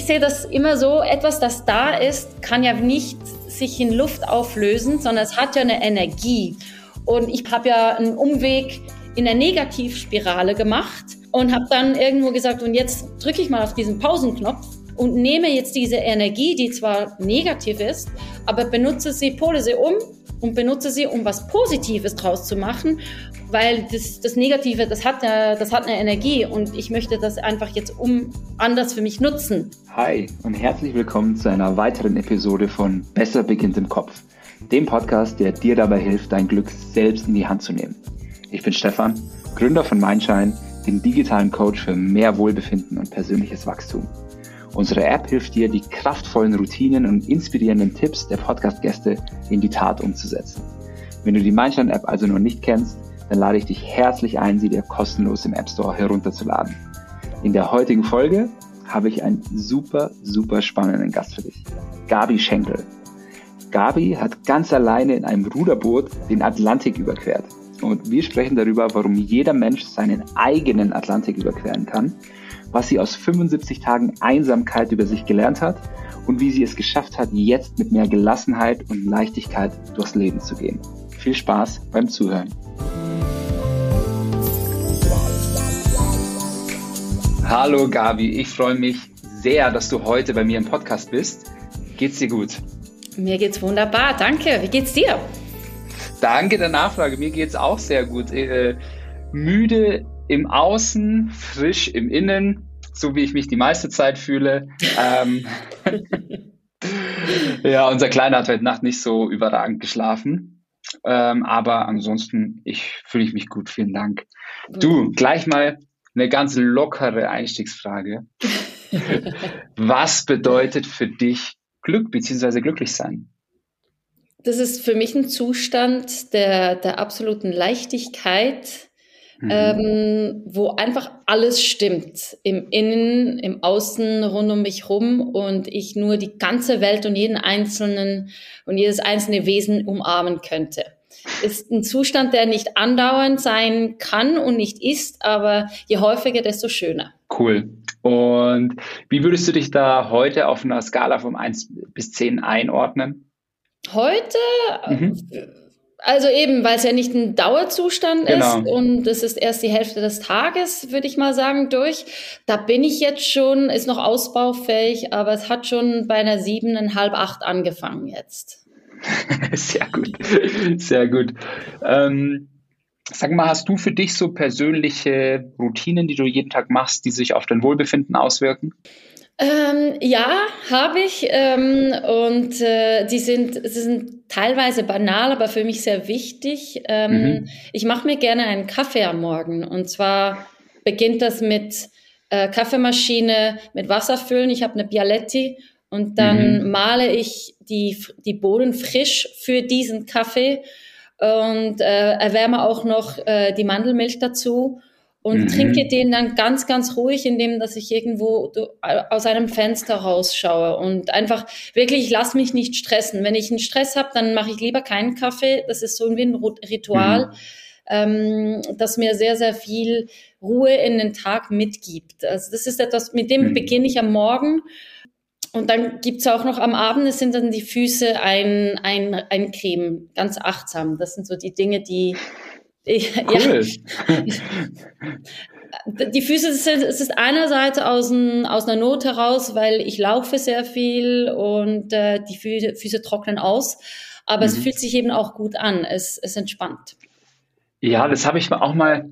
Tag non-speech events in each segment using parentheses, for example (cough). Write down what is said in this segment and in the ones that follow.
ich sehe das immer so, etwas, das da ist, kann ja nicht sich in Luft auflösen, sondern es hat ja eine Energie. Und ich habe ja einen Umweg in der Negativspirale gemacht und habe dann irgendwo gesagt, und jetzt drücke ich mal auf diesen Pausenknopf und nehme jetzt diese Energie, die zwar negativ ist, aber benutze sie, pole sie um und benutze sie, um was Positives draus zu machen, weil das, das Negative, das hat, ja, das hat eine Energie und ich möchte das einfach jetzt um anders für mich nutzen. Hi und herzlich willkommen zu einer weiteren Episode von Besser beginnt im Kopf, dem Podcast, der dir dabei hilft, dein Glück selbst in die Hand zu nehmen. Ich bin Stefan, Gründer von Mindshine, dem digitalen Coach für mehr Wohlbefinden und persönliches Wachstum. Unsere App hilft dir, die kraftvollen Routinen und inspirierenden Tipps der Podcast-Gäste in die Tat umzusetzen. Wenn du die Mindshine-App also noch nicht kennst, dann lade ich dich herzlich ein, sie dir kostenlos im App Store herunterzuladen. In der heutigen Folge habe ich einen super, super spannenden Gast für dich. Gabi Schenkel. Gabi hat ganz alleine in einem Ruderboot den Atlantik überquert. Und wir sprechen darüber, warum jeder Mensch seinen eigenen Atlantik überqueren kann was sie aus 75 Tagen Einsamkeit über sich gelernt hat und wie sie es geschafft hat, jetzt mit mehr Gelassenheit und Leichtigkeit durchs Leben zu gehen. Viel Spaß beim Zuhören. Hallo Gabi, ich freue mich sehr, dass du heute bei mir im Podcast bist. Geht's dir gut? Mir geht's wunderbar, danke. Wie geht's dir? Danke der Nachfrage. Mir geht's auch sehr gut. Äh, müde im Außen, frisch im Innen, so wie ich mich die meiste Zeit fühle. ähm, (laughs) ja, unser Kleiner hat heute Nacht nicht so überragend geschlafen. Ähm, aber ansonsten, ich fühle mich gut. Vielen Dank. Du, gleich mal eine ganz lockere Einstiegsfrage. Was bedeutet für dich Glück bzw. glücklich sein? Das ist für mich ein Zustand der, der absoluten Leichtigkeit, Mhm. Ähm, wo einfach alles stimmt. Im Innen, im Außen, rund um mich rum und ich nur die ganze Welt und jeden einzelnen und jedes einzelne Wesen umarmen könnte. Ist ein Zustand, der nicht andauernd sein kann und nicht ist, aber je häufiger, desto schöner. Cool. Und wie würdest du dich da heute auf einer Skala von 1 bis 10 einordnen? Heute mhm. Also eben, weil es ja nicht ein Dauerzustand genau. ist und es ist erst die Hälfte des Tages, würde ich mal sagen, durch. Da bin ich jetzt schon, ist noch ausbaufähig, aber es hat schon bei einer siebeneinhalb, acht angefangen jetzt. (laughs) Sehr gut, sehr gut. Ähm, sag mal, hast du für dich so persönliche Routinen, die du jeden Tag machst, die sich auf dein Wohlbefinden auswirken? Ähm, ja, habe ich. Ähm, und äh, die sind, sie sind teilweise banal, aber für mich sehr wichtig. Ähm, mhm. Ich mache mir gerne einen Kaffee am Morgen. Und zwar beginnt das mit äh, Kaffeemaschine mit Wasser füllen. Ich habe eine Bialetti und dann mhm. male ich die, die Bohnen frisch für diesen Kaffee und äh, erwärme auch noch äh, die Mandelmilch dazu und mhm. trinke den dann ganz, ganz ruhig, indem dass ich irgendwo aus einem Fenster rausschaue und einfach wirklich, ich lasse mich nicht stressen. Wenn ich einen Stress habe, dann mache ich lieber keinen Kaffee. Das ist so irgendwie ein Ritual, mhm. ähm, das mir sehr, sehr viel Ruhe in den Tag mitgibt. Also das ist etwas, mit dem mhm. beginne ich am Morgen. Und dann gibt's auch noch am Abend, es sind dann die Füße ein, ein, ein Creme, ganz achtsam. Das sind so die Dinge, die Cool. Ja. (laughs) Die Füße sind, es ist einerseits aus, ein, aus einer Not heraus, weil ich laufe sehr viel und äh, die Füße, Füße trocknen aus. Aber mhm. es fühlt sich eben auch gut an. Es, es entspannt. Ja, das habe ich auch mal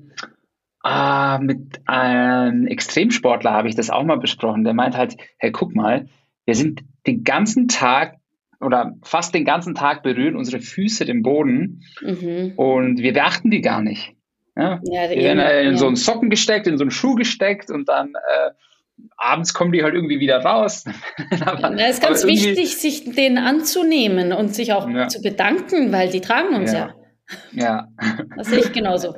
äh, mit einem Extremsportler habe ich das auch mal besprochen. Der meint halt, hey, guck mal, wir sind den ganzen Tag oder fast den ganzen Tag berühren unsere Füße den Boden mhm. und wir beachten die gar nicht. Ja? Ja, wir werden in ja. so einen Socken gesteckt, in so einen Schuh gesteckt und dann äh, abends kommen die halt irgendwie wieder raus. (laughs) aber, es ist ganz wichtig, sich denen anzunehmen und sich auch zu bedanken, weil die tragen uns ja. Ja. (laughs) Das sehe ich genauso.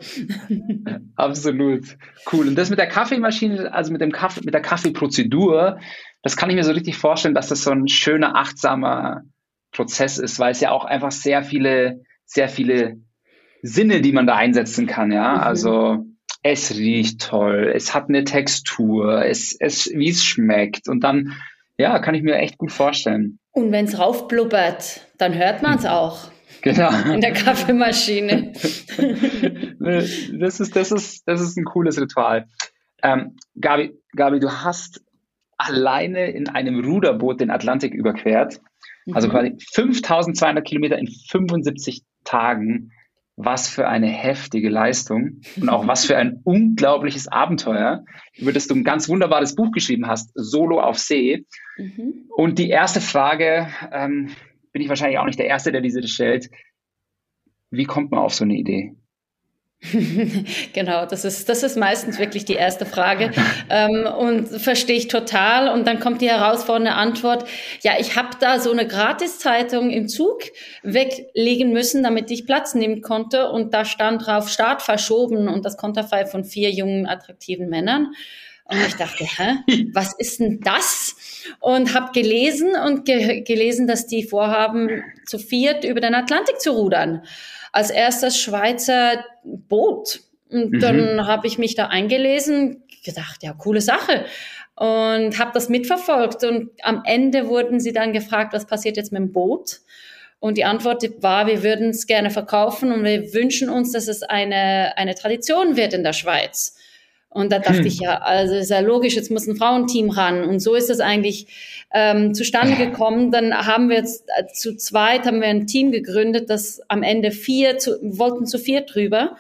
(laughs) Absolut. Cool. Und das mit der Kaffeemaschine, also mit dem Kaffee, mit der Kaffeeprozedur, das kann ich mir so richtig vorstellen, dass das so ein schöner, achtsamer Prozess ist, weil es ja auch einfach sehr viele, sehr viele Sinne, die man da einsetzen kann, ja. Mhm. Also es riecht toll, es hat eine Textur, es, es, wie es schmeckt und dann Ja, kann ich mir echt gut vorstellen. Und wenn es raufblubbert, dann hört man es auch. Genau. In der Kaffeemaschine. (laughs) das, ist, das, ist, das ist ein cooles Ritual. Ähm, Gabi, Gabi, du hast alleine in einem Ruderboot den Atlantik überquert. Also mhm. quasi 5200 Kilometer in 75 Tagen. Was für eine heftige Leistung und auch was für ein (laughs) unglaubliches Abenteuer, über das du ein ganz wunderbares Buch geschrieben hast, Solo auf See. Mhm. Und die erste Frage, ähm, bin ich wahrscheinlich auch nicht der Erste, der diese stellt. Wie kommt man auf so eine Idee? (laughs) genau, das ist, das ist meistens wirklich die erste Frage ähm, und verstehe ich total. Und dann kommt die herausfordernde Antwort, ja, ich habe da so eine Gratiszeitung im Zug weglegen müssen, damit ich Platz nehmen konnte. Und da stand drauf Start verschoben und das Konterfei von vier jungen, attraktiven Männern. Und ich dachte, hä, was ist denn das? Und habe gelesen und ge gelesen, dass die vorhaben, zu viert über den Atlantik zu rudern als erstes Schweizer Boot. Und mhm. dann habe ich mich da eingelesen, gedacht, ja, coole Sache. Und habe das mitverfolgt. Und am Ende wurden sie dann gefragt, was passiert jetzt mit dem Boot? Und die Antwort war, wir würden es gerne verkaufen und wir wünschen uns, dass es eine, eine Tradition wird in der Schweiz. Und da dachte hm. ich, ja, also ist ja logisch, jetzt muss ein Frauenteam ran. Und so ist es eigentlich ähm, zustande gekommen. Dann haben wir jetzt äh, zu zweit haben wir ein Team gegründet, das am Ende vier, zu, wollten zu vier drüber.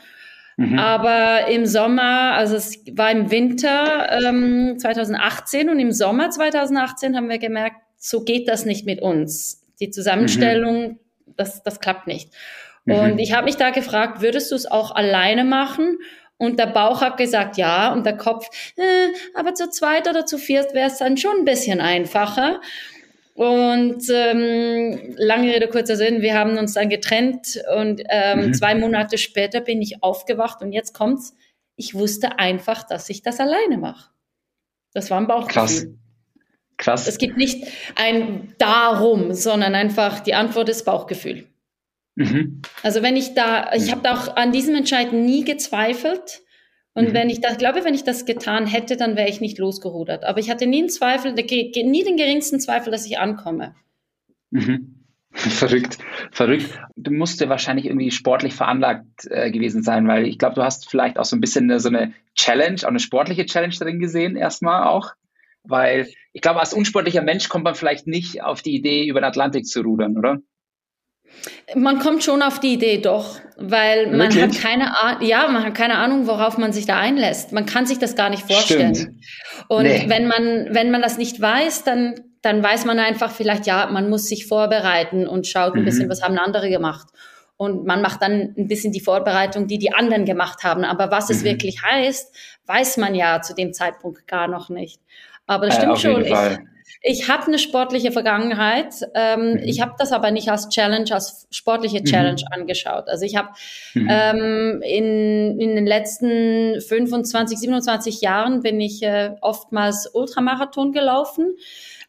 Mhm. Aber im Sommer, also es war im Winter ähm, 2018 und im Sommer 2018 haben wir gemerkt, so geht das nicht mit uns. Die Zusammenstellung, mhm. das, das klappt nicht. Mhm. Und ich habe mich da gefragt, würdest du es auch alleine machen? Und der Bauch hat gesagt, ja. Und der Kopf, äh, aber zu zweit oder zu viert wäre es dann schon ein bisschen einfacher. Und ähm, lange Rede, kurzer Sinn, wir haben uns dann getrennt und ähm, mhm. zwei Monate später bin ich aufgewacht und jetzt kommt's. Ich wusste einfach, dass ich das alleine mache. Das war ein Bauchgefühl. Krass. Krass. Es gibt nicht ein Darum, sondern einfach die Antwort ist Bauchgefühl. Mhm. Also wenn ich da, ich habe auch an diesem Entscheid nie gezweifelt. Und mhm. wenn ich das, glaube, wenn ich das getan hätte, dann wäre ich nicht losgerudert. Aber ich hatte nie einen Zweifel, nie den geringsten Zweifel, dass ich ankomme. Mhm. (laughs) Verrückt, verrückt. Du musst ja wahrscheinlich irgendwie sportlich veranlagt äh, gewesen sein, weil ich glaube, du hast vielleicht auch so ein bisschen eine, so eine Challenge, auch eine sportliche Challenge drin gesehen, erstmal auch. Weil ich glaube, als unsportlicher Mensch kommt man vielleicht nicht auf die Idee, über den Atlantik zu rudern, oder? Man kommt schon auf die Idee, doch, weil man Wirklich? hat keine Ahnung, ja, man hat keine Ahnung, worauf man sich da einlässt. Man kann sich das gar nicht vorstellen. Stimmt. Und nee. wenn man, wenn man das nicht weiß, dann, dann weiß man einfach vielleicht, ja, man muss sich vorbereiten und schaut ein mhm. bisschen, was haben andere gemacht. Und man macht dann ein bisschen die Vorbereitung, die die anderen gemacht haben. Aber was mhm. es wirklich heißt, weiß man ja zu dem Zeitpunkt gar noch nicht. Aber das stimmt äh, schon. Ich, ich habe eine sportliche Vergangenheit. Ähm, mhm. Ich habe das aber nicht als Challenge, als sportliche mhm. Challenge mhm. angeschaut. Also ich habe mhm. ähm, in, in den letzten 25, 27 Jahren bin ich äh, oftmals Ultramarathon gelaufen.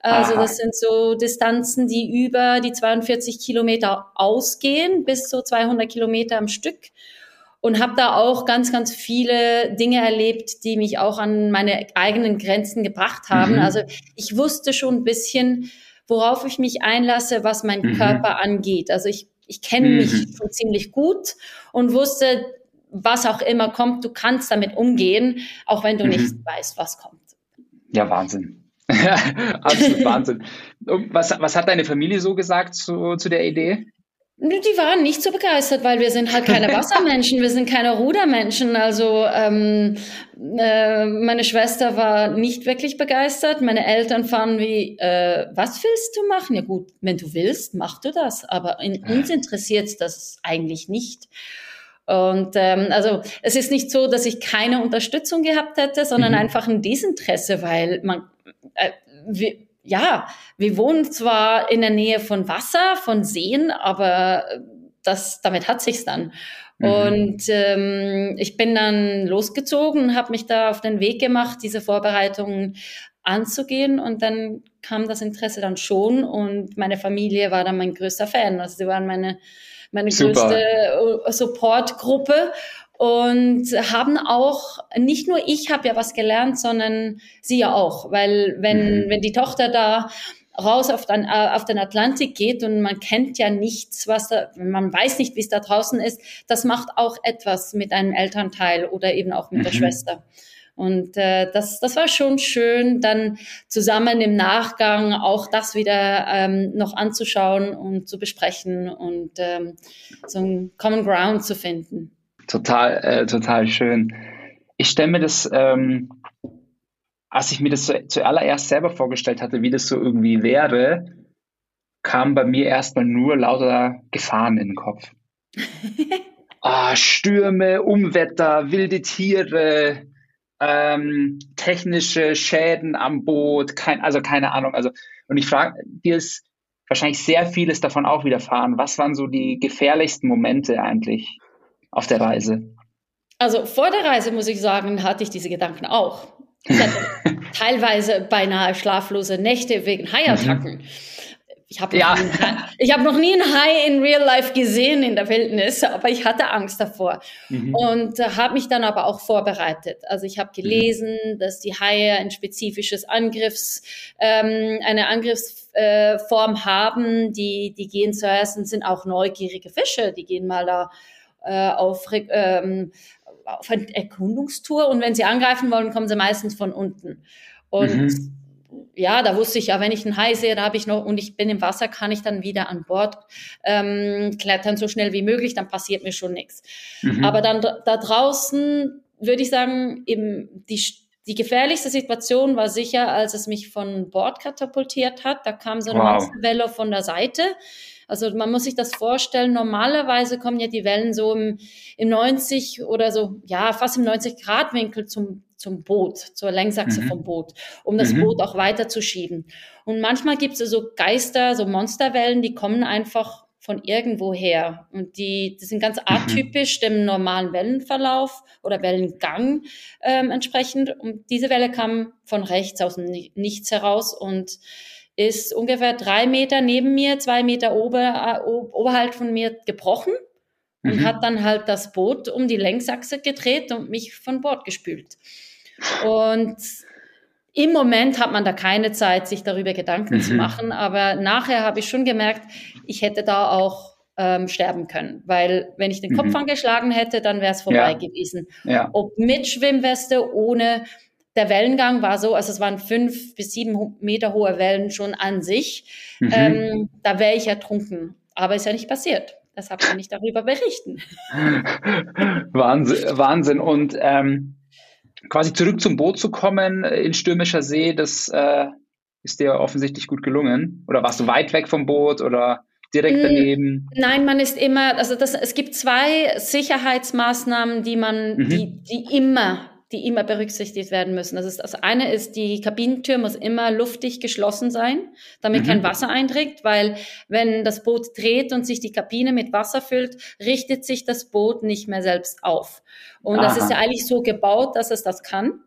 Also das sind so Distanzen, die über die 42 Kilometer ausgehen, bis so 200 Kilometer am Stück und habe da auch ganz, ganz viele Dinge erlebt, die mich auch an meine eigenen Grenzen gebracht haben. Mhm. Also ich wusste schon ein bisschen, worauf ich mich einlasse, was mein mhm. Körper angeht. Also ich, ich kenne mhm. mich schon ziemlich gut und wusste, was auch immer kommt, du kannst damit umgehen, auch wenn du nicht mhm. weißt, was kommt. Ja, Wahnsinn. (laughs) Absolut Wahnsinn. Was, was hat deine Familie so gesagt zu, zu der Idee? Die waren nicht so begeistert, weil wir sind halt keine (laughs) Wassermenschen, wir sind keine Rudermenschen. Also ähm, äh, meine Schwester war nicht wirklich begeistert. Meine Eltern fanden wie, äh, was willst du machen? Ja gut, wenn du willst, mach du das. Aber in, uns interessiert das eigentlich nicht. Und ähm, also es ist nicht so, dass ich keine Unterstützung gehabt hätte, sondern mhm. einfach ein Desinteresse, weil man äh, wir, ja, wir wohnen zwar in der Nähe von Wasser, von Seen, aber das, damit hat sich's dann. Mhm. Und ähm, ich bin dann losgezogen habe mich da auf den Weg gemacht, diese Vorbereitungen anzugehen. Und dann kam das Interesse dann schon und meine Familie war dann mein größter Fan. Also sie waren meine, meine Super. größte äh, Supportgruppe. Und haben auch, nicht nur ich habe ja was gelernt, sondern sie ja auch, weil wenn, mhm. wenn die Tochter da raus auf den, äh, auf den Atlantik geht und man kennt ja nichts, was da, man weiß nicht, wie es da draußen ist, das macht auch etwas mit einem Elternteil oder eben auch mit mhm. der Schwester. Und äh, das, das war schon schön, dann zusammen im Nachgang auch das wieder ähm, noch anzuschauen und zu besprechen und ähm, so ein Common Ground zu finden. Total, äh, total schön. Ich stelle mir das, ähm, als ich mir das zu, zuallererst selber vorgestellt hatte, wie das so irgendwie wäre, kam bei mir erstmal nur lauter Gefahren in den Kopf. (laughs) ah, Stürme, Umwetter, wilde Tiere, ähm, technische Schäden am Boot, kein, also keine Ahnung. Also, und ich frage, dir ist wahrscheinlich sehr vieles davon auch widerfahren. Was waren so die gefährlichsten Momente eigentlich auf der Reise? Also vor der Reise, muss ich sagen, hatte ich diese Gedanken auch. Ich hatte (laughs) teilweise beinahe schlaflose Nächte wegen Haiattacken. Mhm. Ich habe ja. ich hab noch nie ein Hai in Real Life gesehen in der Wildnis, aber ich hatte Angst davor mhm. und äh, habe mich dann aber auch vorbereitet. Also ich habe mhm. gelesen, mhm. dass die Haie ein spezifisches Angriffs, ähm, eine Angriffsform äh, haben. Die, die gehen zuerst und sind auch neugierige Fische. Die gehen mal da äh, auf, ähm, auf eine Erkundungstour und wenn sie angreifen wollen, kommen sie meistens von unten. Und mhm ja, da wusste ich ja, wenn ich einen Hai sehe, da habe ich noch und ich bin im Wasser, kann ich dann wieder an Bord ähm, klettern so schnell wie möglich, dann passiert mir schon nichts. Mhm. Aber dann da draußen würde ich sagen, eben die die gefährlichste Situation war sicher, als es mich von Bord katapultiert hat. Da kam so eine wow. Welle von der Seite. Also man muss sich das vorstellen, normalerweise kommen ja die Wellen so im, im 90 oder so, ja, fast im 90 Grad Winkel zum, zum Boot, zur Längsachse mhm. vom Boot, um das mhm. Boot auch weiterzuschieben. Und manchmal gibt es so Geister, so Monsterwellen, die kommen einfach von irgendwo her. Und die, die sind ganz mhm. atypisch dem normalen Wellenverlauf oder Wellengang ähm, entsprechend. Und diese Welle kam von rechts aus dem Nichts heraus und ist ungefähr drei Meter neben mir, zwei Meter ober, oberhalb von mir gebrochen und mhm. hat dann halt das Boot um die Längsachse gedreht und mich von Bord gespült. Und im Moment hat man da keine Zeit, sich darüber Gedanken mhm. zu machen, aber nachher habe ich schon gemerkt, ich hätte da auch ähm, sterben können, weil wenn ich den Kopf mhm. angeschlagen hätte, dann wäre es vorbei ja. gewesen. Ja. Ob mit Schwimmweste, ohne, der Wellengang war so, also es waren fünf bis sieben Meter hohe Wellen schon an sich. Mhm. Ähm, da wäre ich ertrunken. Aber ist ja nicht passiert. Deshalb kann ich darüber berichten. (laughs) Wahnsinn, Wahnsinn. Und ähm, quasi zurück zum Boot zu kommen in stürmischer See, das äh, ist dir offensichtlich gut gelungen. Oder warst du weit weg vom Boot oder direkt daneben? Nein, man ist immer, also das, es gibt zwei Sicherheitsmaßnahmen, die man, mhm. die, die immer die immer berücksichtigt werden müssen. Das, ist, das eine ist, die Kabinentür muss immer luftig geschlossen sein, damit mhm. kein Wasser eindringt, weil wenn das Boot dreht und sich die Kabine mit Wasser füllt, richtet sich das Boot nicht mehr selbst auf. Und Aha. das ist ja eigentlich so gebaut, dass es das kann.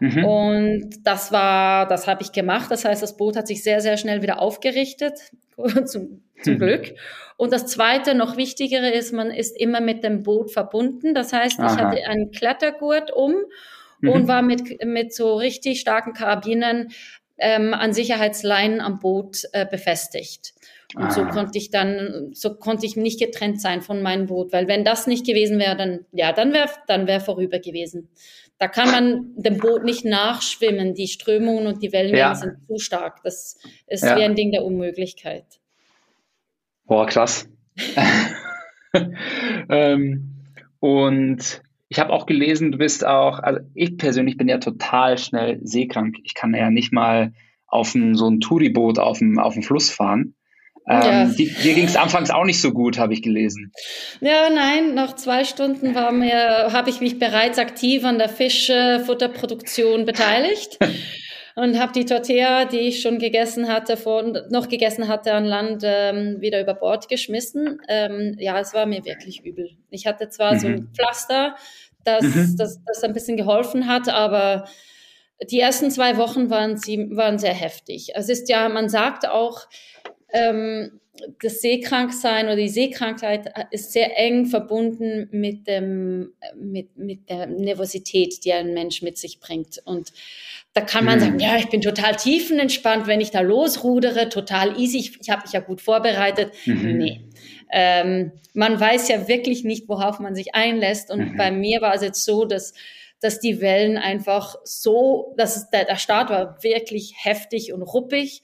Mhm. Und das war, das habe ich gemacht. Das heißt, das Boot hat sich sehr, sehr schnell wieder aufgerichtet, (laughs) zum, zum mhm. Glück. Und das zweite, noch wichtigere ist, man ist immer mit dem Boot verbunden. Das heißt, Aha. ich hatte einen Klettergurt um mhm. und war mit, mit so richtig starken Karabinen ähm, an Sicherheitsleinen am Boot äh, befestigt. Und ah. so konnte ich dann, so konnte ich nicht getrennt sein von meinem Boot, weil wenn das nicht gewesen wäre, dann, ja, dann wäre, dann wäre vorüber gewesen. Da kann man dem Boot nicht nachschwimmen. Die Strömungen und die Wellen ja. sind zu stark. Das ist ja. wie ein Ding der Unmöglichkeit. Boah, krass. (laughs) ähm, und ich habe auch gelesen, du bist auch, also ich persönlich bin ja total schnell seekrank. Ich kann ja nicht mal auf ein, so ein Touriboot auf dem, auf dem Fluss fahren. Ähm, ja. die, dir ging es anfangs auch nicht so gut, habe ich gelesen. Ja, nein, nach zwei Stunden war mir, habe ich mich bereits aktiv an der Fischfutterproduktion beteiligt (laughs) und habe die Tortilla, die ich schon gegessen hatte, vor, noch gegessen hatte an Land, ähm, wieder über Bord geschmissen. Ähm, ja, es war mir wirklich übel. Ich hatte zwar mhm. so ein mhm. Pflaster, das, mhm. das, das ein bisschen geholfen hat, aber die ersten zwei Wochen waren, sie, waren sehr heftig. Es ist ja, man sagt auch, ähm, das Seekranksein oder die Seekrankheit ist sehr eng verbunden mit, dem, mit, mit der Nervosität, die ein Mensch mit sich bringt. Und da kann man mhm. sagen, ja, ich bin total tiefenentspannt, wenn ich da losrudere, total easy, ich, ich habe mich ja gut vorbereitet. Mhm. Nee. Ähm, man weiß ja wirklich nicht, worauf man sich einlässt. Und mhm. bei mir war es jetzt so, dass dass die Wellen einfach so, dass der, der Start war wirklich heftig und ruppig.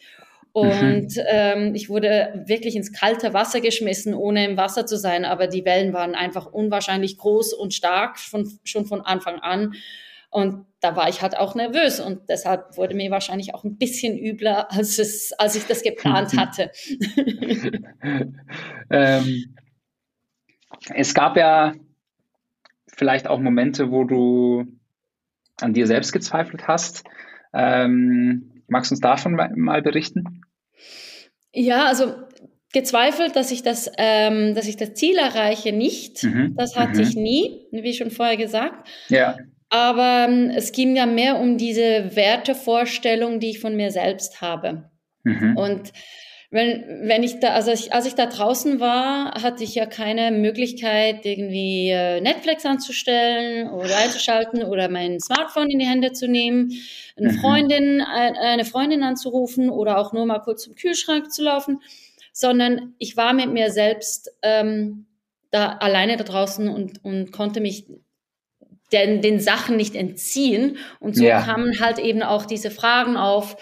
Und mhm. ähm, ich wurde wirklich ins kalte Wasser geschmissen, ohne im Wasser zu sein. Aber die Wellen waren einfach unwahrscheinlich groß und stark von, schon von Anfang an. Und da war ich halt auch nervös und deshalb wurde mir wahrscheinlich auch ein bisschen übler, als, es, als ich das geplant hatte. (laughs) ähm, es gab ja vielleicht auch Momente, wo du an dir selbst gezweifelt hast. Ähm, magst du uns davon mal berichten? Ja, also gezweifelt, dass ich das, ähm, dass ich das Ziel erreiche, nicht. Mhm. Das hatte mhm. ich nie, wie schon vorher gesagt. Ja. Aber ähm, es ging ja mehr um diese Wertevorstellung, die ich von mir selbst habe. Mhm. Und wenn, wenn ich da, also ich, als ich da draußen war, hatte ich ja keine Möglichkeit, irgendwie äh, Netflix anzustellen oder einzuschalten oder mein Smartphone in die Hände zu nehmen, eine mhm. Freundin, eine Freundin anzurufen oder auch nur mal kurz zum Kühlschrank zu laufen, sondern ich war mit mir selbst ähm, da alleine da draußen und, und konnte mich den, den Sachen nicht entziehen. Und so ja. kamen halt eben auch diese Fragen auf,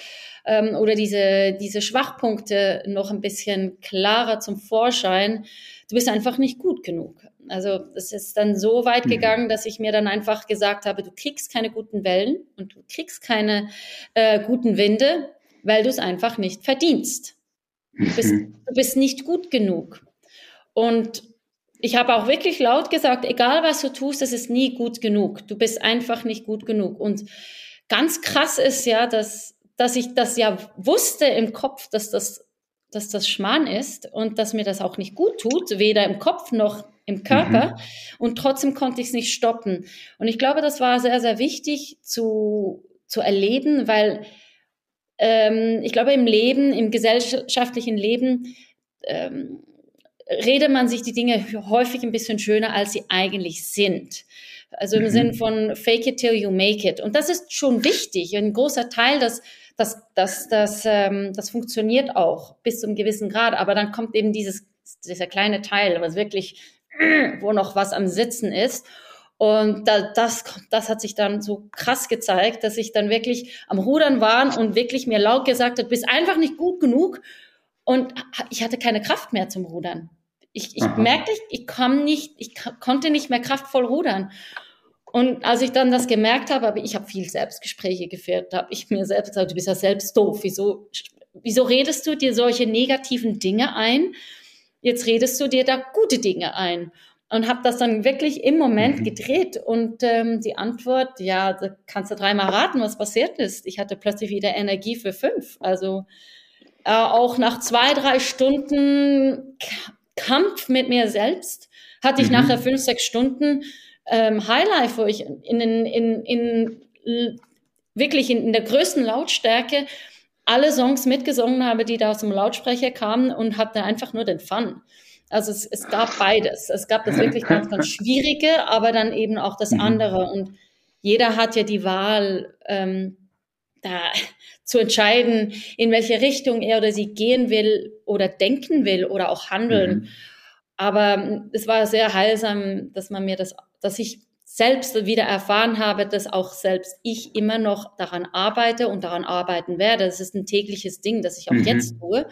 ähm, oder diese, diese Schwachpunkte noch ein bisschen klarer zum Vorschein. Du bist einfach nicht gut genug. Also es ist dann so weit mhm. gegangen, dass ich mir dann einfach gesagt habe, du kriegst keine guten Wellen und du kriegst keine äh, guten Winde, weil du es einfach nicht verdienst. Du bist, mhm. du bist nicht gut genug. Und ich habe auch wirklich laut gesagt, egal was du tust, es ist nie gut genug. Du bist einfach nicht gut genug. Und ganz krass ist ja, dass dass ich das ja wusste im Kopf, dass das, dass das Schmarrn ist und dass mir das auch nicht gut tut, weder im Kopf noch im Körper. Mhm. Und trotzdem konnte ich es nicht stoppen. Und ich glaube, das war sehr, sehr wichtig zu, zu erleben, weil ähm, ich glaube, im Leben, im gesellschaftlichen Leben, ähm, redet man sich die Dinge häufig ein bisschen schöner, als sie eigentlich sind. Also im mhm. Sinn von fake it till you make it. Und das ist schon wichtig. Ein großer Teil, dass das, das, das, ähm, das funktioniert auch bis zu einem gewissen Grad. Aber dann kommt eben dieses, dieser kleine Teil, was wirklich, (clears throat) wo noch was am Sitzen ist. Und da, das, das hat sich dann so krass gezeigt, dass ich dann wirklich am Rudern war und wirklich mir laut gesagt habe, bist einfach nicht gut genug. Und ich hatte keine Kraft mehr zum Rudern. Ich, ich merkte, ich, ich, komm nicht, ich konnte nicht mehr kraftvoll rudern. Und als ich dann das gemerkt habe, aber ich habe viel Selbstgespräche geführt, habe ich mir selbst gesagt, du bist ja selbst doof. Wieso, wieso redest du dir solche negativen Dinge ein? Jetzt redest du dir da gute Dinge ein. Und habe das dann wirklich im Moment mhm. gedreht. Und ähm, die Antwort, ja, da kannst du dreimal raten, was passiert ist. Ich hatte plötzlich wieder Energie für fünf. Also äh, auch nach zwei, drei Stunden Kampf mit mir selbst hatte ich mhm. nachher fünf, sechs Stunden ähm, Highlife, wo ich in, in, in, wirklich in, in der größten Lautstärke alle Songs mitgesungen habe, die da aus dem Lautsprecher kamen und hatte einfach nur den Fun. Also es, es gab beides. Es gab das wirklich ganz, ganz (laughs) Schwierige, aber dann eben auch das mhm. andere. Und jeder hat ja die Wahl, ähm, da zu entscheiden, in welche Richtung er oder sie gehen will oder denken will oder auch handeln. Mhm. Aber es war sehr heilsam, dass man mir das dass ich selbst wieder erfahren habe, dass auch selbst ich immer noch daran arbeite und daran arbeiten werde. Das ist ein tägliches Ding, das ich auch mhm. jetzt tue.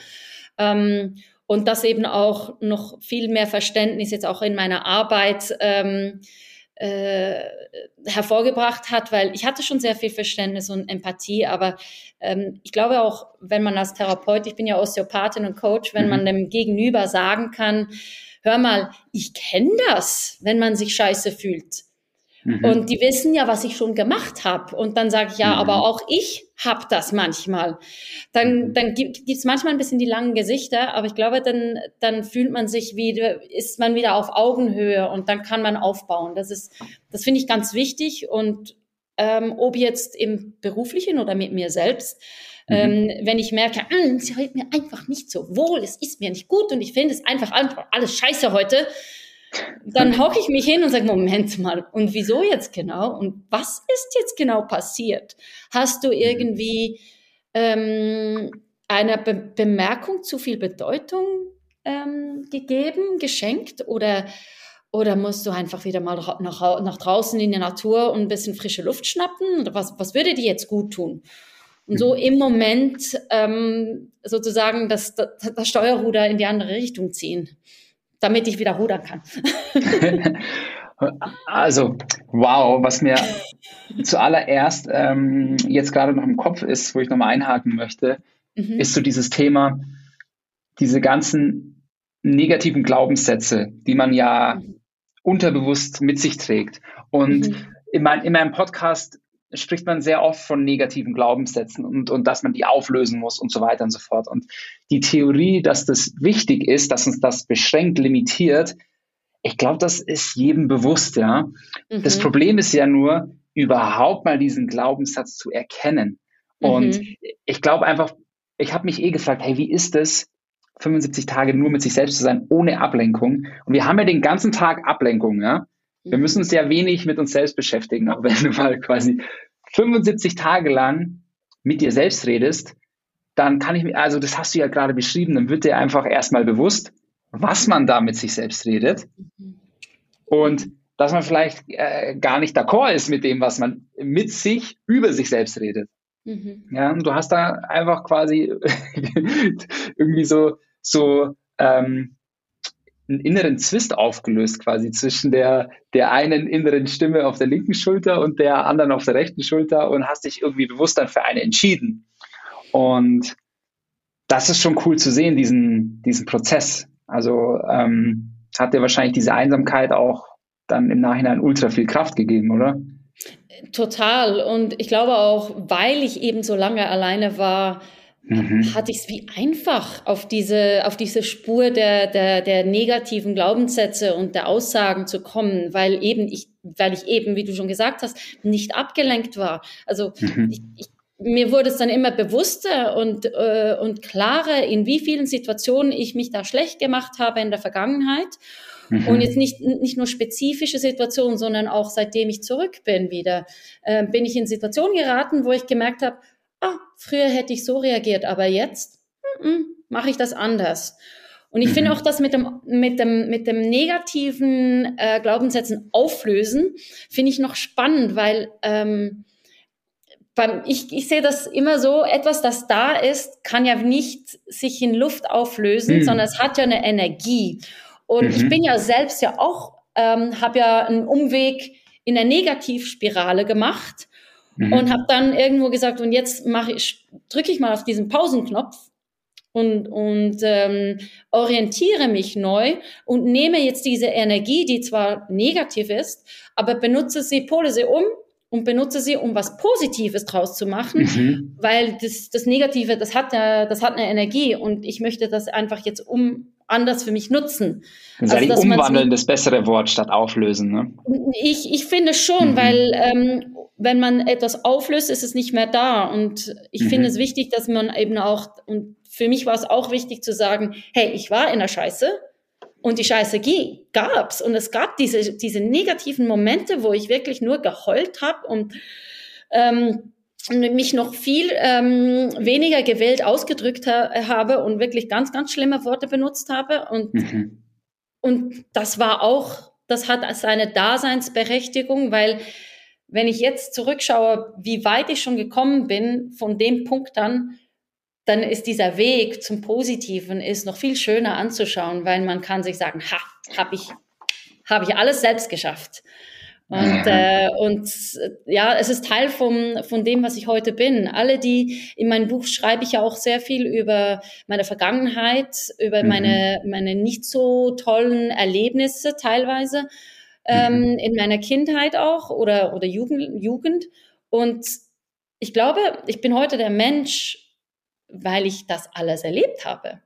Ähm, und das eben auch noch viel mehr Verständnis jetzt auch in meiner Arbeit ähm, äh, hervorgebracht hat, weil ich hatte schon sehr viel Verständnis und Empathie, aber ähm, ich glaube auch, wenn man als Therapeut, ich bin ja Osteopathin und Coach, wenn mhm. man dem Gegenüber sagen kann, hör mal, ich kenne das, wenn man sich scheiße fühlt. Mhm. Und die wissen ja, was ich schon gemacht habe. Und dann sage ich, ja, mhm. aber auch ich habe das manchmal. Dann, mhm. dann gibt es manchmal ein bisschen die langen Gesichter, aber ich glaube, dann, dann fühlt man sich wieder, ist man wieder auf Augenhöhe und dann kann man aufbauen. Das ist, das finde ich ganz wichtig. Und ähm, ob jetzt im beruflichen oder mit mir selbst, Mhm. Ähm, wenn ich merke, hm, sie hält mir einfach nicht so wohl, es ist mir nicht gut und ich finde es einfach, einfach alles scheiße heute, dann (laughs) hocke ich mich hin und sage, Moment mal, und wieso jetzt genau? Und was ist jetzt genau passiert? Hast du mhm. irgendwie ähm, einer Be Bemerkung zu viel Bedeutung ähm, gegeben, geschenkt? Oder, oder musst du einfach wieder mal nach, nach draußen in die Natur und ein bisschen frische Luft schnappen? Oder was, was würde dir jetzt gut tun? Und so mhm. im Moment ähm, sozusagen das, das, das Steuerruder in die andere Richtung ziehen damit ich wieder rudern kann. (laughs) also, wow, was mir zuallererst ähm, jetzt gerade noch im Kopf ist, wo ich nochmal einhaken möchte, mhm. ist so dieses Thema, diese ganzen negativen Glaubenssätze, die man ja mhm. unterbewusst mit sich trägt. Und mhm. in, mein, in meinem Podcast spricht man sehr oft von negativen Glaubenssätzen und, und dass man die auflösen muss und so weiter und so fort. Und die Theorie, dass das wichtig ist, dass uns das beschränkt, limitiert, ich glaube, das ist jedem bewusst, ja. Mhm. Das Problem ist ja nur, überhaupt mal diesen Glaubenssatz zu erkennen. Und mhm. ich glaube einfach, ich habe mich eh gefragt, hey, wie ist es, 75 Tage nur mit sich selbst zu sein, ohne Ablenkung? Und wir haben ja den ganzen Tag Ablenkung, ja. Wir müssen uns ja wenig mit uns selbst beschäftigen, auch (laughs) wenn du mal quasi 75 Tage lang mit dir selbst redest, dann kann ich mir, also das hast du ja gerade beschrieben, dann wird dir einfach erstmal bewusst, was man da mit sich selbst redet und dass man vielleicht äh, gar nicht d'accord ist mit dem, was man mit sich über sich selbst redet. Mhm. Ja, und du hast da einfach quasi (laughs) irgendwie so, so ähm, einen inneren Zwist aufgelöst, quasi zwischen der, der einen inneren Stimme auf der linken Schulter und der anderen auf der rechten Schulter und hast dich irgendwie bewusst dann für eine entschieden. Und das ist schon cool zu sehen, diesen, diesen Prozess. Also ähm, hat dir wahrscheinlich diese Einsamkeit auch dann im Nachhinein ultra viel Kraft gegeben, oder? Total. Und ich glaube auch, weil ich eben so lange alleine war, mhm. hatte ich es wie einfach auf diese, auf diese Spur der, der, der negativen Glaubenssätze und der Aussagen zu kommen, weil eben ich, weil ich eben, wie du schon gesagt hast, nicht abgelenkt war. Also mhm. ich, ich mir wurde es dann immer bewusster und, äh, und klarer, in wie vielen Situationen ich mich da schlecht gemacht habe in der Vergangenheit. Mhm. Und jetzt nicht, nicht nur spezifische Situationen, sondern auch seitdem ich zurück bin wieder, äh, bin ich in Situationen geraten, wo ich gemerkt habe, ah, früher hätte ich so reagiert, aber jetzt mache ich das anders. Und ich mhm. finde auch das mit dem, mit dem, mit dem negativen äh, Glaubenssätzen auflösen, finde ich noch spannend, weil ähm, beim, ich, ich sehe das immer so, etwas, das da ist, kann ja nicht sich in Luft auflösen, mhm. sondern es hat ja eine Energie. Und mhm. ich bin ja selbst ja auch, ähm, habe ja einen Umweg in der Negativspirale gemacht mhm. und habe dann irgendwo gesagt, und jetzt mache ich, drücke ich mal auf diesen Pausenknopf und, und ähm, orientiere mich neu und nehme jetzt diese Energie, die zwar negativ ist, aber benutze sie, pole sie um und benutze sie, um was Positives draus zu machen, mhm. weil das, das Negative, das hat ja, das hat eine Energie und ich möchte das einfach jetzt um anders für mich nutzen. Also, also umwandeln das bessere Wort statt auflösen, ne? Ich, ich finde schon, mhm. weil ähm, wenn man etwas auflöst, ist es nicht mehr da. Und ich mhm. finde es wichtig, dass man eben auch, und für mich war es auch wichtig zu sagen, hey, ich war in der Scheiße und die Scheiße gab's. Und es gab diese, diese negativen Momente, wo ich wirklich nur geheult habe und ähm, mich noch viel ähm, weniger gewählt ausgedrückt ha habe und wirklich ganz, ganz schlimme Worte benutzt habe. Und, mhm. und das war auch, das hat seine Daseinsberechtigung, weil wenn ich jetzt zurückschaue, wie weit ich schon gekommen bin, von dem Punkt an, dann ist dieser Weg zum Positiven ist noch viel schöner anzuschauen, weil man kann sich sagen, ha, habe ich, hab ich alles selbst geschafft. Und, äh, und ja, es ist Teil vom, von dem, was ich heute bin. Alle, die in meinem Buch schreibe ich ja auch sehr viel über meine Vergangenheit, über mhm. meine, meine nicht so tollen Erlebnisse teilweise ähm, mhm. in meiner Kindheit auch oder, oder Jugend, Jugend. Und ich glaube, ich bin heute der Mensch, weil ich das alles erlebt habe.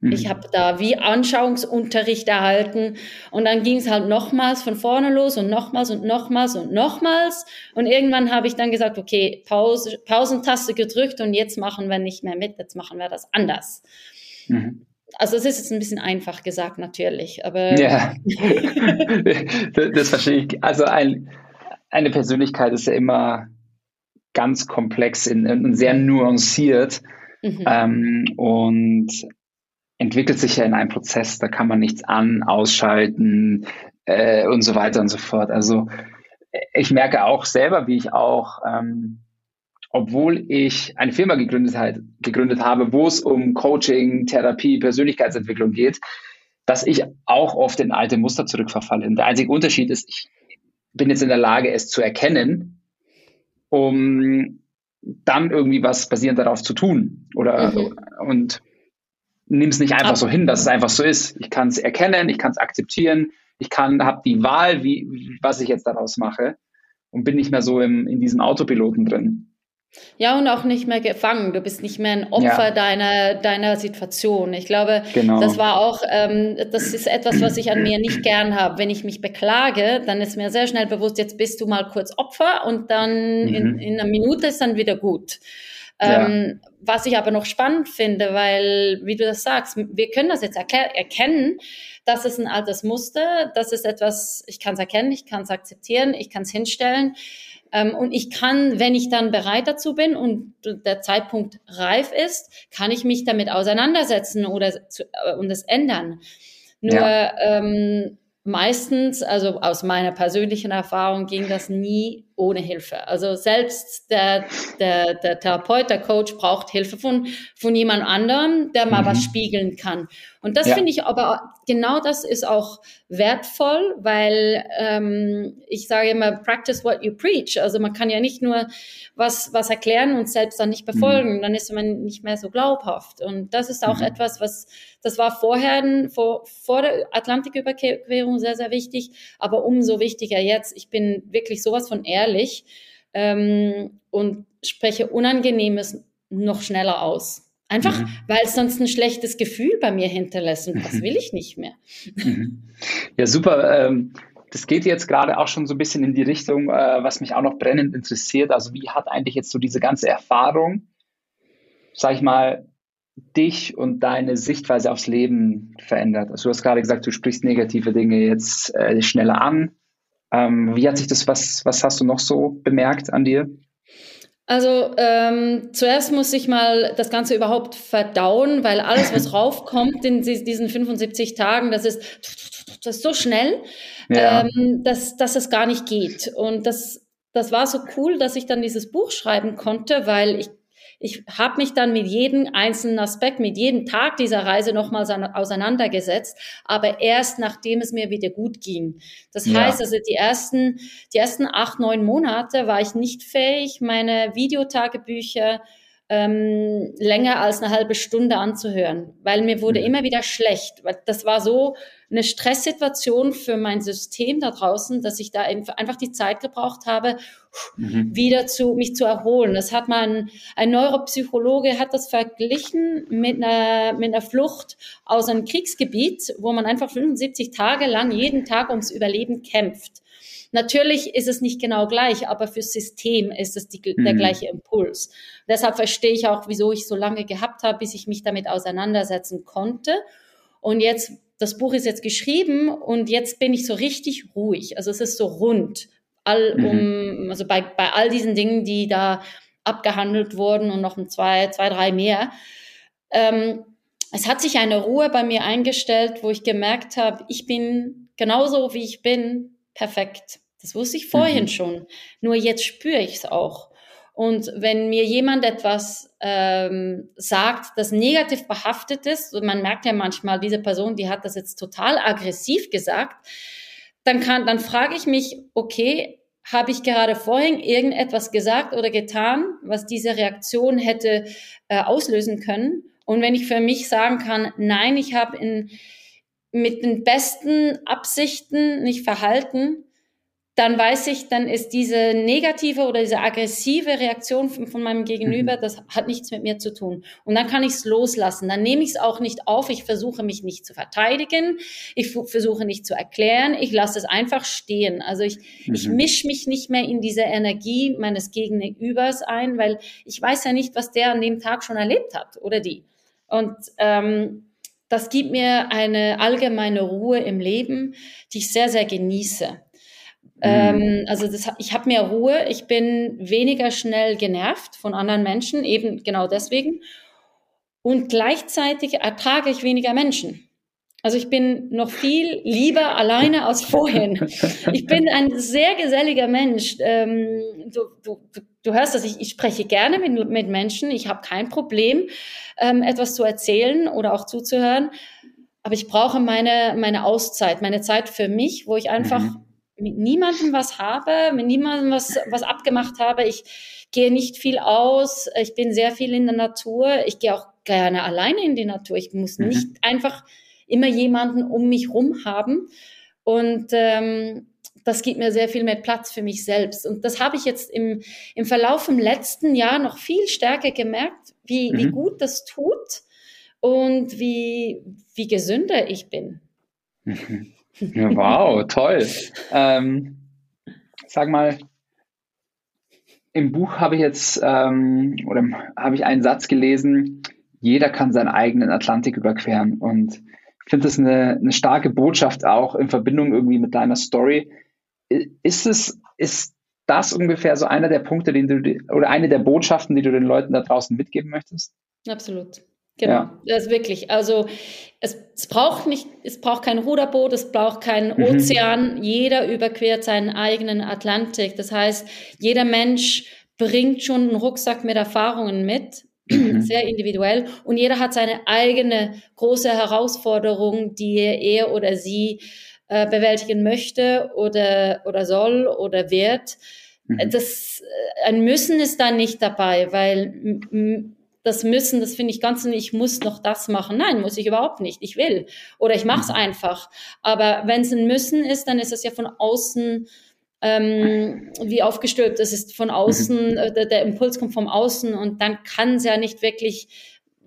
Mhm. Ich habe da wie Anschauungsunterricht erhalten und dann ging es halt nochmals von vorne los und nochmals und nochmals und nochmals und irgendwann habe ich dann gesagt, okay, Pause, Pausentaste gedrückt und jetzt machen wir nicht mehr mit, jetzt machen wir das anders. Mhm. Also es ist jetzt ein bisschen einfach gesagt natürlich, aber ja, (laughs) das verstehe ich. Also ein, eine Persönlichkeit ist ja immer ganz komplex und sehr nuanciert. Mhm. Ähm, und entwickelt sich ja in einem Prozess, da kann man nichts an, ausschalten äh, und so weiter und so fort. Also ich merke auch selber, wie ich auch, ähm, obwohl ich eine Firma gegründet, halt, gegründet habe, wo es um Coaching, Therapie, Persönlichkeitsentwicklung geht, dass ich auch oft in alte Muster zurückverfalle. Und der einzige Unterschied ist, ich bin jetzt in der Lage, es zu erkennen, um dann irgendwie was basierend darauf zu tun. Oder mhm. und nimm es nicht einfach so hin, dass es einfach so ist. Ich kann es erkennen, ich kann es akzeptieren, ich kann, habe die Wahl, wie, was ich jetzt daraus mache und bin nicht mehr so im, in diesem Autopiloten drin. Ja, und auch nicht mehr gefangen. Du bist nicht mehr ein Opfer ja. deiner, deiner Situation. Ich glaube, genau. das war auch, ähm, das ist etwas, was ich an mir nicht gern habe. Wenn ich mich beklage, dann ist mir sehr schnell bewusst, jetzt bist du mal kurz Opfer und dann mhm. in, in einer Minute ist dann wieder gut. Ähm, Was ich aber noch spannend finde, weil, wie du das sagst, wir können das jetzt erkennen, das ist ein altes Muster, das ist etwas, ich kann es erkennen, ich kann es akzeptieren, ich kann es hinstellen. Ähm, und ich kann, wenn ich dann bereit dazu bin und der Zeitpunkt reif ist, kann ich mich damit auseinandersetzen oder zu, äh, und es ändern. Nur ja. ähm, meistens, also aus meiner persönlichen Erfahrung, ging das nie ohne Hilfe. Also selbst der, der, der Therapeut, der Coach braucht Hilfe von, von jemand anderem, der mal mhm. was spiegeln kann. Und das ja. finde ich aber, genau das ist auch wertvoll, weil ähm, ich sage immer, practice what you preach. Also man kann ja nicht nur was, was erklären und selbst dann nicht befolgen, mhm. dann ist man nicht mehr so glaubhaft. Und das ist auch mhm. etwas, was, das war vorher, vor, vor der Atlantiküberquerung sehr, sehr wichtig, aber umso wichtiger jetzt. Ich bin wirklich sowas von ehrlich ähm, und spreche Unangenehmes noch schneller aus. Einfach, mhm. weil es sonst ein schlechtes Gefühl bei mir hinterlässt und das mhm. will ich nicht mehr. Mhm. Ja, super. Ähm, das geht jetzt gerade auch schon so ein bisschen in die Richtung, äh, was mich auch noch brennend interessiert. Also wie hat eigentlich jetzt so diese ganze Erfahrung, sag ich mal, dich und deine Sichtweise aufs Leben verändert? Also du hast gerade gesagt, du sprichst negative Dinge jetzt äh, schneller an. Ähm, wie hat sich das, was, was hast du noch so bemerkt an dir? Also ähm, zuerst muss ich mal das Ganze überhaupt verdauen, weil alles, was (laughs) raufkommt in diesen 75 Tagen, das ist, das ist so schnell, ja. ähm, dass, dass es gar nicht geht. Und das, das war so cool, dass ich dann dieses Buch schreiben konnte, weil ich ich habe mich dann mit jedem einzelnen Aspekt, mit jedem Tag dieser Reise nochmal auseinandergesetzt, aber erst nachdem es mir wieder gut ging. Das ja. heißt also, die ersten, die ersten acht, neun Monate war ich nicht fähig, meine Videotagebücher ähm, länger als eine halbe Stunde anzuhören, weil mir wurde mhm. immer wieder schlecht. Das war so eine Stresssituation für mein System da draußen, dass ich da einfach die Zeit gebraucht habe, mhm. wieder zu mich zu erholen. Das hat man ein Neuropsychologe hat das verglichen mit einer mit einer Flucht aus einem Kriegsgebiet, wo man einfach 75 Tage lang jeden Tag ums Überleben kämpft. Natürlich ist es nicht genau gleich, aber fürs System ist es die, mhm. der gleiche Impuls. Deshalb verstehe ich auch, wieso ich so lange gehabt habe, bis ich mich damit auseinandersetzen konnte. Und jetzt, das Buch ist jetzt geschrieben und jetzt bin ich so richtig ruhig. Also es ist so rund. All mhm. um, also bei, bei all diesen Dingen, die da abgehandelt wurden und noch ein zwei, zwei, drei mehr. Ähm, es hat sich eine Ruhe bei mir eingestellt, wo ich gemerkt habe, ich bin genauso wie ich bin, perfekt. Das wusste ich vorhin mhm. schon. Nur jetzt spüre ich es auch. Und wenn mir jemand etwas ähm, sagt, das negativ behaftet ist, und man merkt ja manchmal, diese Person, die hat das jetzt total aggressiv gesagt, dann kann, dann frage ich mich, okay, habe ich gerade vorhin irgendetwas gesagt oder getan, was diese Reaktion hätte äh, auslösen können? Und wenn ich für mich sagen kann, nein, ich habe in mit den besten Absichten nicht verhalten, dann weiß ich, dann ist diese negative oder diese aggressive Reaktion von, von meinem Gegenüber, mhm. das hat nichts mit mir zu tun. Und dann kann ich es loslassen. Dann nehme ich es auch nicht auf. Ich versuche mich nicht zu verteidigen. Ich versuche nicht zu erklären. Ich lasse es einfach stehen. Also ich, mhm. ich mische mich nicht mehr in diese Energie meines Gegenübers ein, weil ich weiß ja nicht, was der an dem Tag schon erlebt hat oder die. Und ähm, das gibt mir eine allgemeine Ruhe im Leben, die ich sehr, sehr genieße. Ähm, mhm. also das, ich habe mehr Ruhe, ich bin weniger schnell genervt von anderen Menschen, eben genau deswegen. Und gleichzeitig ertrage ich weniger Menschen. Also ich bin noch viel lieber alleine als vorhin. Ich bin ein sehr geselliger Mensch. Ähm, du, du, du hörst das, ich, ich spreche gerne mit, mit Menschen. Ich habe kein Problem, ähm, etwas zu erzählen oder auch zuzuhören. Aber ich brauche meine, meine Auszeit, meine Zeit für mich, wo ich einfach mhm mit niemandem was habe, mit niemandem was, was abgemacht habe. Ich gehe nicht viel aus. Ich bin sehr viel in der Natur. Ich gehe auch gerne alleine in die Natur. Ich muss mhm. nicht einfach immer jemanden um mich rum haben. Und ähm, das gibt mir sehr viel mehr Platz für mich selbst. Und das habe ich jetzt im, im Verlauf im letzten Jahr noch viel stärker gemerkt, wie, mhm. wie gut das tut und wie, wie gesünder ich bin. Mhm. Ja, wow, toll. Ähm, sag mal, im Buch habe ich jetzt ähm, oder habe ich einen Satz gelesen, jeder kann seinen eigenen Atlantik überqueren. Und ich finde das eine, eine starke Botschaft auch in Verbindung irgendwie mit deiner Story. Ist es, ist das ungefähr so einer der Punkte, den du oder eine der Botschaften, die du den Leuten da draußen mitgeben möchtest? Absolut. Genau, ja. das wirklich. Also es, es, braucht nicht, es braucht kein Ruderboot, es braucht keinen mhm. Ozean. Jeder überquert seinen eigenen Atlantik. Das heißt, jeder Mensch bringt schon einen Rucksack mit Erfahrungen mit, mhm. sehr individuell. Und jeder hat seine eigene große Herausforderung, die er oder sie äh, bewältigen möchte oder, oder soll oder wird. Mhm. Das, äh, ein Müssen ist da nicht dabei, weil das Müssen, das finde ich ganz, ich muss noch das machen. Nein, muss ich überhaupt nicht. Ich will. Oder ich mache es mhm. einfach. Aber wenn es ein Müssen ist, dann ist es ja von außen ähm, wie aufgestülpt. Das ist von außen, mhm. äh, der, der Impuls kommt vom Außen und dann kann es ja nicht wirklich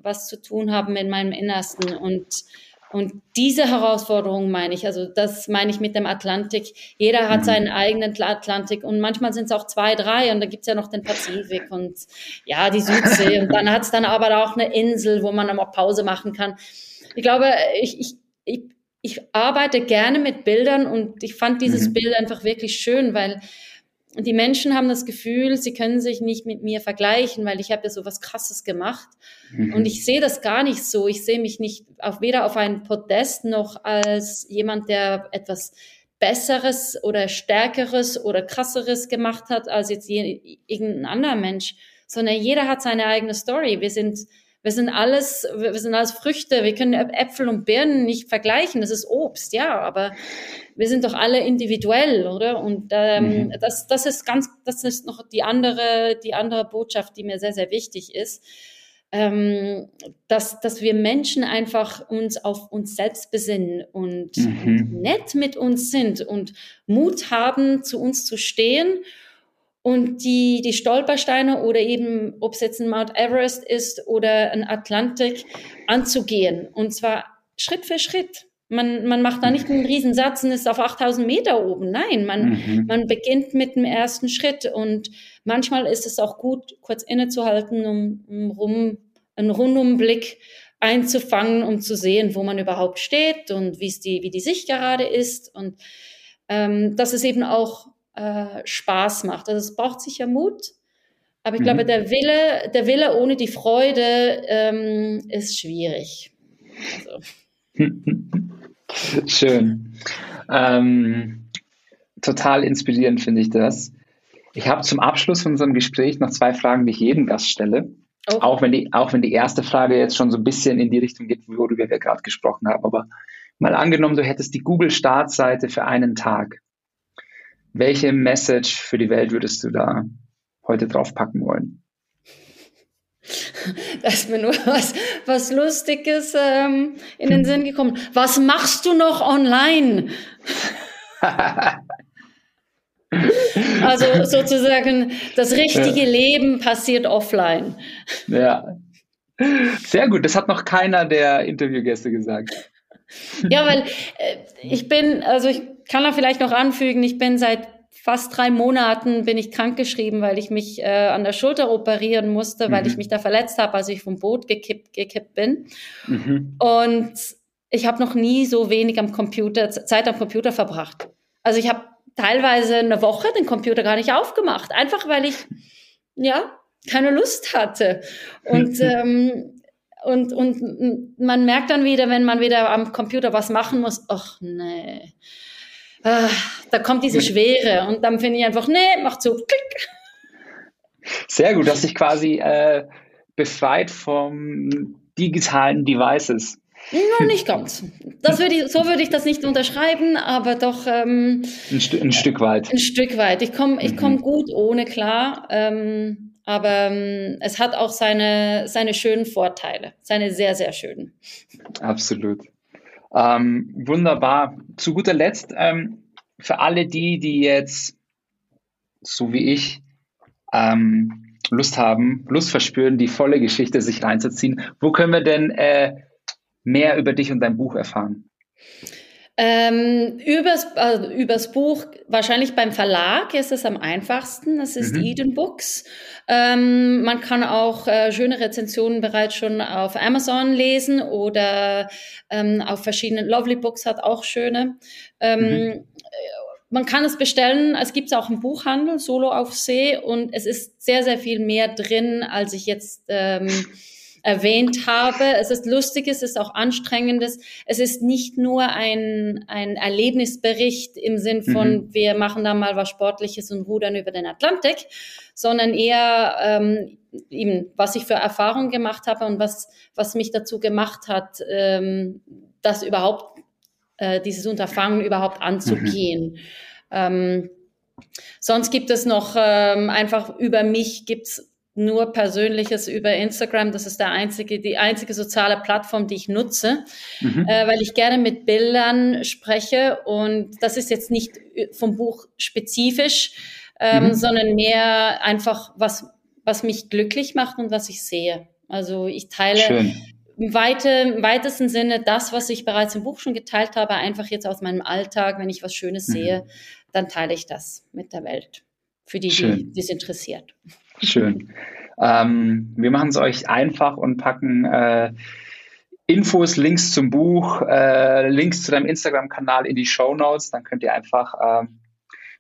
was zu tun haben mit meinem Innersten. Und und diese Herausforderung meine ich, also das meine ich mit dem Atlantik. Jeder hat mhm. seinen eigenen Atlantik und manchmal sind es auch zwei, drei und da gibt's ja noch den Pazifik und ja, die Südsee und dann hat's dann aber auch eine Insel, wo man dann auch Pause machen kann. Ich glaube, ich, ich, ich, ich arbeite gerne mit Bildern und ich fand dieses mhm. Bild einfach wirklich schön, weil die Menschen haben das Gefühl, sie können sich nicht mit mir vergleichen, weil ich habe ja so was Krasses gemacht. Mhm. Und ich sehe das gar nicht so. Ich sehe mich nicht auf, weder auf ein Podest noch als jemand, der etwas Besseres oder Stärkeres oder Krasseres gemacht hat als jetzt irgendein anderer Mensch, sondern jeder hat seine eigene Story. Wir sind wir sind alles, wir sind alles Früchte. Wir können Äpfel und Birnen nicht vergleichen. Das ist Obst, ja, aber wir sind doch alle individuell, oder? Und ähm, mhm. das, das ist ganz, das ist noch die andere, die andere Botschaft, die mir sehr, sehr wichtig ist. Ähm, dass, dass wir Menschen einfach uns auf uns selbst besinnen und, mhm. und nett mit uns sind und Mut haben, zu uns zu stehen und die, die Stolpersteine oder eben, ob es jetzt ein Mount Everest ist oder ein Atlantik, anzugehen. Und zwar Schritt für Schritt. Man, man macht da nicht einen Riesensatz und ist auf 8000 Meter oben. Nein, man, mhm. man beginnt mit dem ersten Schritt. Und manchmal ist es auch gut, kurz innezuhalten, um, um rum, einen Rundumblick einzufangen, um zu sehen, wo man überhaupt steht und wie die, wie die Sicht gerade ist. Und ähm, dass es eben auch äh, Spaß macht. Also es braucht sicher Mut, aber ich mhm. glaube, der Wille, der Wille ohne die Freude ähm, ist schwierig. Also. (laughs) Schön. Ähm, total inspirierend finde ich das. Ich habe zum Abschluss von unserem Gespräch noch zwei Fragen, die ich jedem Gast stelle. Oh. Auch, wenn die, auch wenn die erste Frage jetzt schon so ein bisschen in die Richtung geht, worüber wir gerade gesprochen haben. Aber mal angenommen, du hättest die Google-Startseite für einen Tag. Welche Message für die Welt würdest du da heute drauf packen wollen? (laughs) Da ist mir nur was, was Lustiges ähm, in den Sinn gekommen. Was machst du noch online? (laughs) Also sozusagen, das richtige ja. Leben passiert offline. Ja. Sehr gut, das hat noch keiner der Interviewgäste gesagt. Ja, weil äh, ich bin, also ich kann da vielleicht noch anfügen, ich bin seit fast drei Monaten bin ich krankgeschrieben, weil ich mich äh, an der Schulter operieren musste, weil ich mhm. mich da verletzt habe, als ich vom Boot gekippt, gekippt bin. Mhm. Und ich habe noch nie so wenig am Computer, Zeit am Computer verbracht. Also ich habe teilweise eine Woche den Computer gar nicht aufgemacht, einfach weil ich ja keine Lust hatte. Und (laughs) ähm, und, und man merkt dann wieder, wenn man wieder am Computer was machen muss, ach nee, ah, da kommt diese Schwere und dann finde ich einfach, nee, mach zu, klick. Sehr gut, dass sich quasi äh, befreit vom digitalen Devices. Ja, nicht ganz. Das würde ich, so würde ich das nicht unterschreiben, aber doch ähm, ein, St ein, Stück weit. Ein Stück weit. Ich komme ich komm mhm. gut ohne klar. Ähm, aber ähm, es hat auch seine, seine schönen Vorteile, seine sehr, sehr schönen. Absolut. Ähm, wunderbar. Zu guter Letzt, ähm, für alle die, die jetzt, so wie ich, ähm, Lust haben, Lust verspüren, die volle Geschichte sich reinzuziehen, wo können wir denn äh, mehr über dich und dein Buch erfahren? Ähm, übers, also übers Buch, wahrscheinlich beim Verlag ist es am einfachsten. Das ist mhm. Eden Books. Ähm, man kann auch äh, schöne Rezensionen bereits schon auf Amazon lesen oder ähm, auf verschiedenen Lovely Books hat auch schöne. Ähm, mhm. Man kann es bestellen. Es gibt auch im Buchhandel, Solo auf See, und es ist sehr, sehr viel mehr drin, als ich jetzt ähm, erwähnt habe. Es ist lustiges, es ist auch anstrengendes. Es ist nicht nur ein, ein Erlebnisbericht im Sinn von, mhm. wir machen da mal was Sportliches und rudern über den Atlantik, sondern eher ähm, eben, was ich für Erfahrungen gemacht habe und was, was mich dazu gemacht hat, ähm, das überhaupt, äh, dieses Unterfangen überhaupt anzugehen. Mhm. Ähm, sonst gibt es noch ähm, einfach über mich gibt's nur Persönliches über Instagram. Das ist der einzige, die einzige soziale Plattform, die ich nutze, mhm. äh, weil ich gerne mit Bildern spreche. Und das ist jetzt nicht vom Buch spezifisch, ähm, mhm. sondern mehr einfach, was, was mich glücklich macht und was ich sehe. Also ich teile Schön. Im, weite, im weitesten Sinne das, was ich bereits im Buch schon geteilt habe, einfach jetzt aus meinem Alltag. Wenn ich was Schönes mhm. sehe, dann teile ich das mit der Welt. Für die, Schön. die es interessiert. Schön. Ähm, wir machen es euch einfach und packen äh, Infos, Links zum Buch, äh, Links zu deinem Instagram-Kanal in die Show Notes. Dann könnt ihr einfach äh,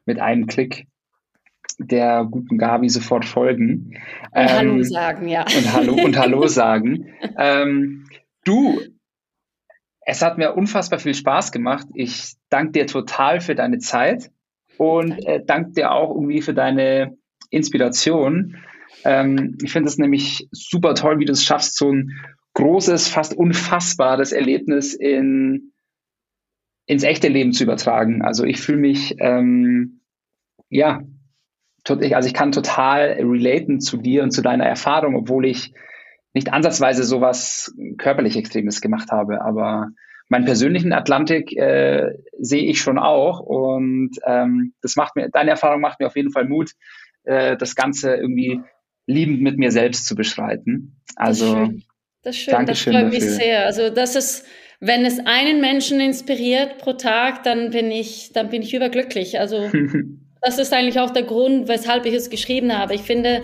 mit einem Klick der guten Gabi sofort folgen. Und ähm, Hallo sagen, ja. Und Hallo und Hallo (laughs) sagen. ähm, du, es hat mir unfassbar viel Spaß gemacht. Ich danke dir total für deine Zeit und äh, danke dir auch irgendwie für deine Inspiration. Ähm, ich finde es nämlich super toll, wie du es schaffst, so ein großes, fast unfassbares Erlebnis in, ins echte Leben zu übertragen. Also ich fühle mich, ähm, ja, also ich kann total relaten zu dir und zu deiner Erfahrung, obwohl ich nicht ansatzweise sowas körperlich Extremes gemacht habe, aber meinen persönlichen Atlantik äh, sehe ich schon auch und ähm, das macht mir, deine Erfahrung macht mir auf jeden Fall Mut, äh, das Ganze irgendwie liebend mit mir selbst zu beschreiten. Also, das ist schön, das, schön. das freut mich sehr. Also, das ist, wenn es einen Menschen inspiriert pro Tag, dann bin ich, dann bin ich überglücklich. Also, (laughs) das ist eigentlich auch der Grund, weshalb ich es geschrieben habe. Ich finde,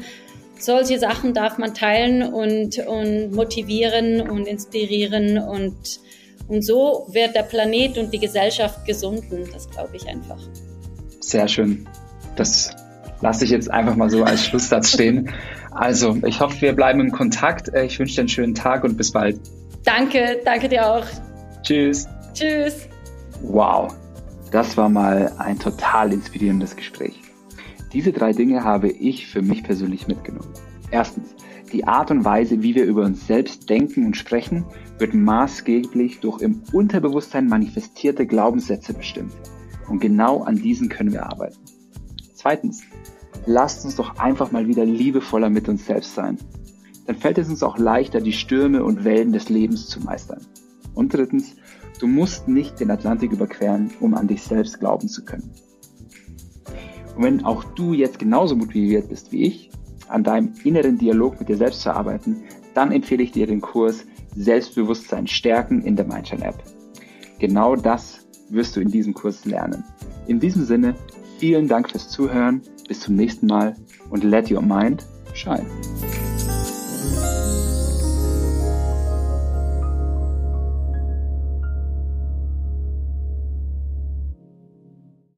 solche Sachen darf man teilen und, und motivieren und inspirieren und, und so wird der Planet und die Gesellschaft gesunden. Das glaube ich einfach. Sehr schön. Das lasse ich jetzt einfach mal so als Schlusssatz stehen. Also, ich hoffe, wir bleiben im Kontakt. Äh, ich wünsche dir einen schönen Tag und bis bald. Danke, danke dir auch. Tschüss. Tschüss. Wow, das war mal ein total inspirierendes Gespräch. Diese drei Dinge habe ich für mich persönlich mitgenommen. Erstens, die Art und Weise, wie wir über uns selbst denken und sprechen, wird maßgeblich durch im Unterbewusstsein manifestierte Glaubenssätze bestimmt. Und genau an diesen können wir arbeiten. Zweitens, lasst uns doch einfach mal wieder liebevoller mit uns selbst sein. Dann fällt es uns auch leichter, die Stürme und Wellen des Lebens zu meistern. Und drittens, du musst nicht den Atlantik überqueren, um an dich selbst glauben zu können. Und wenn auch du jetzt genauso motiviert bist wie ich, an deinem inneren Dialog mit dir selbst zu arbeiten, dann empfehle ich dir den Kurs Selbstbewusstsein stärken in der Mindshine App. Genau das wirst du in diesem Kurs lernen. In diesem Sinne, vielen Dank fürs Zuhören, bis zum nächsten Mal und let your mind shine.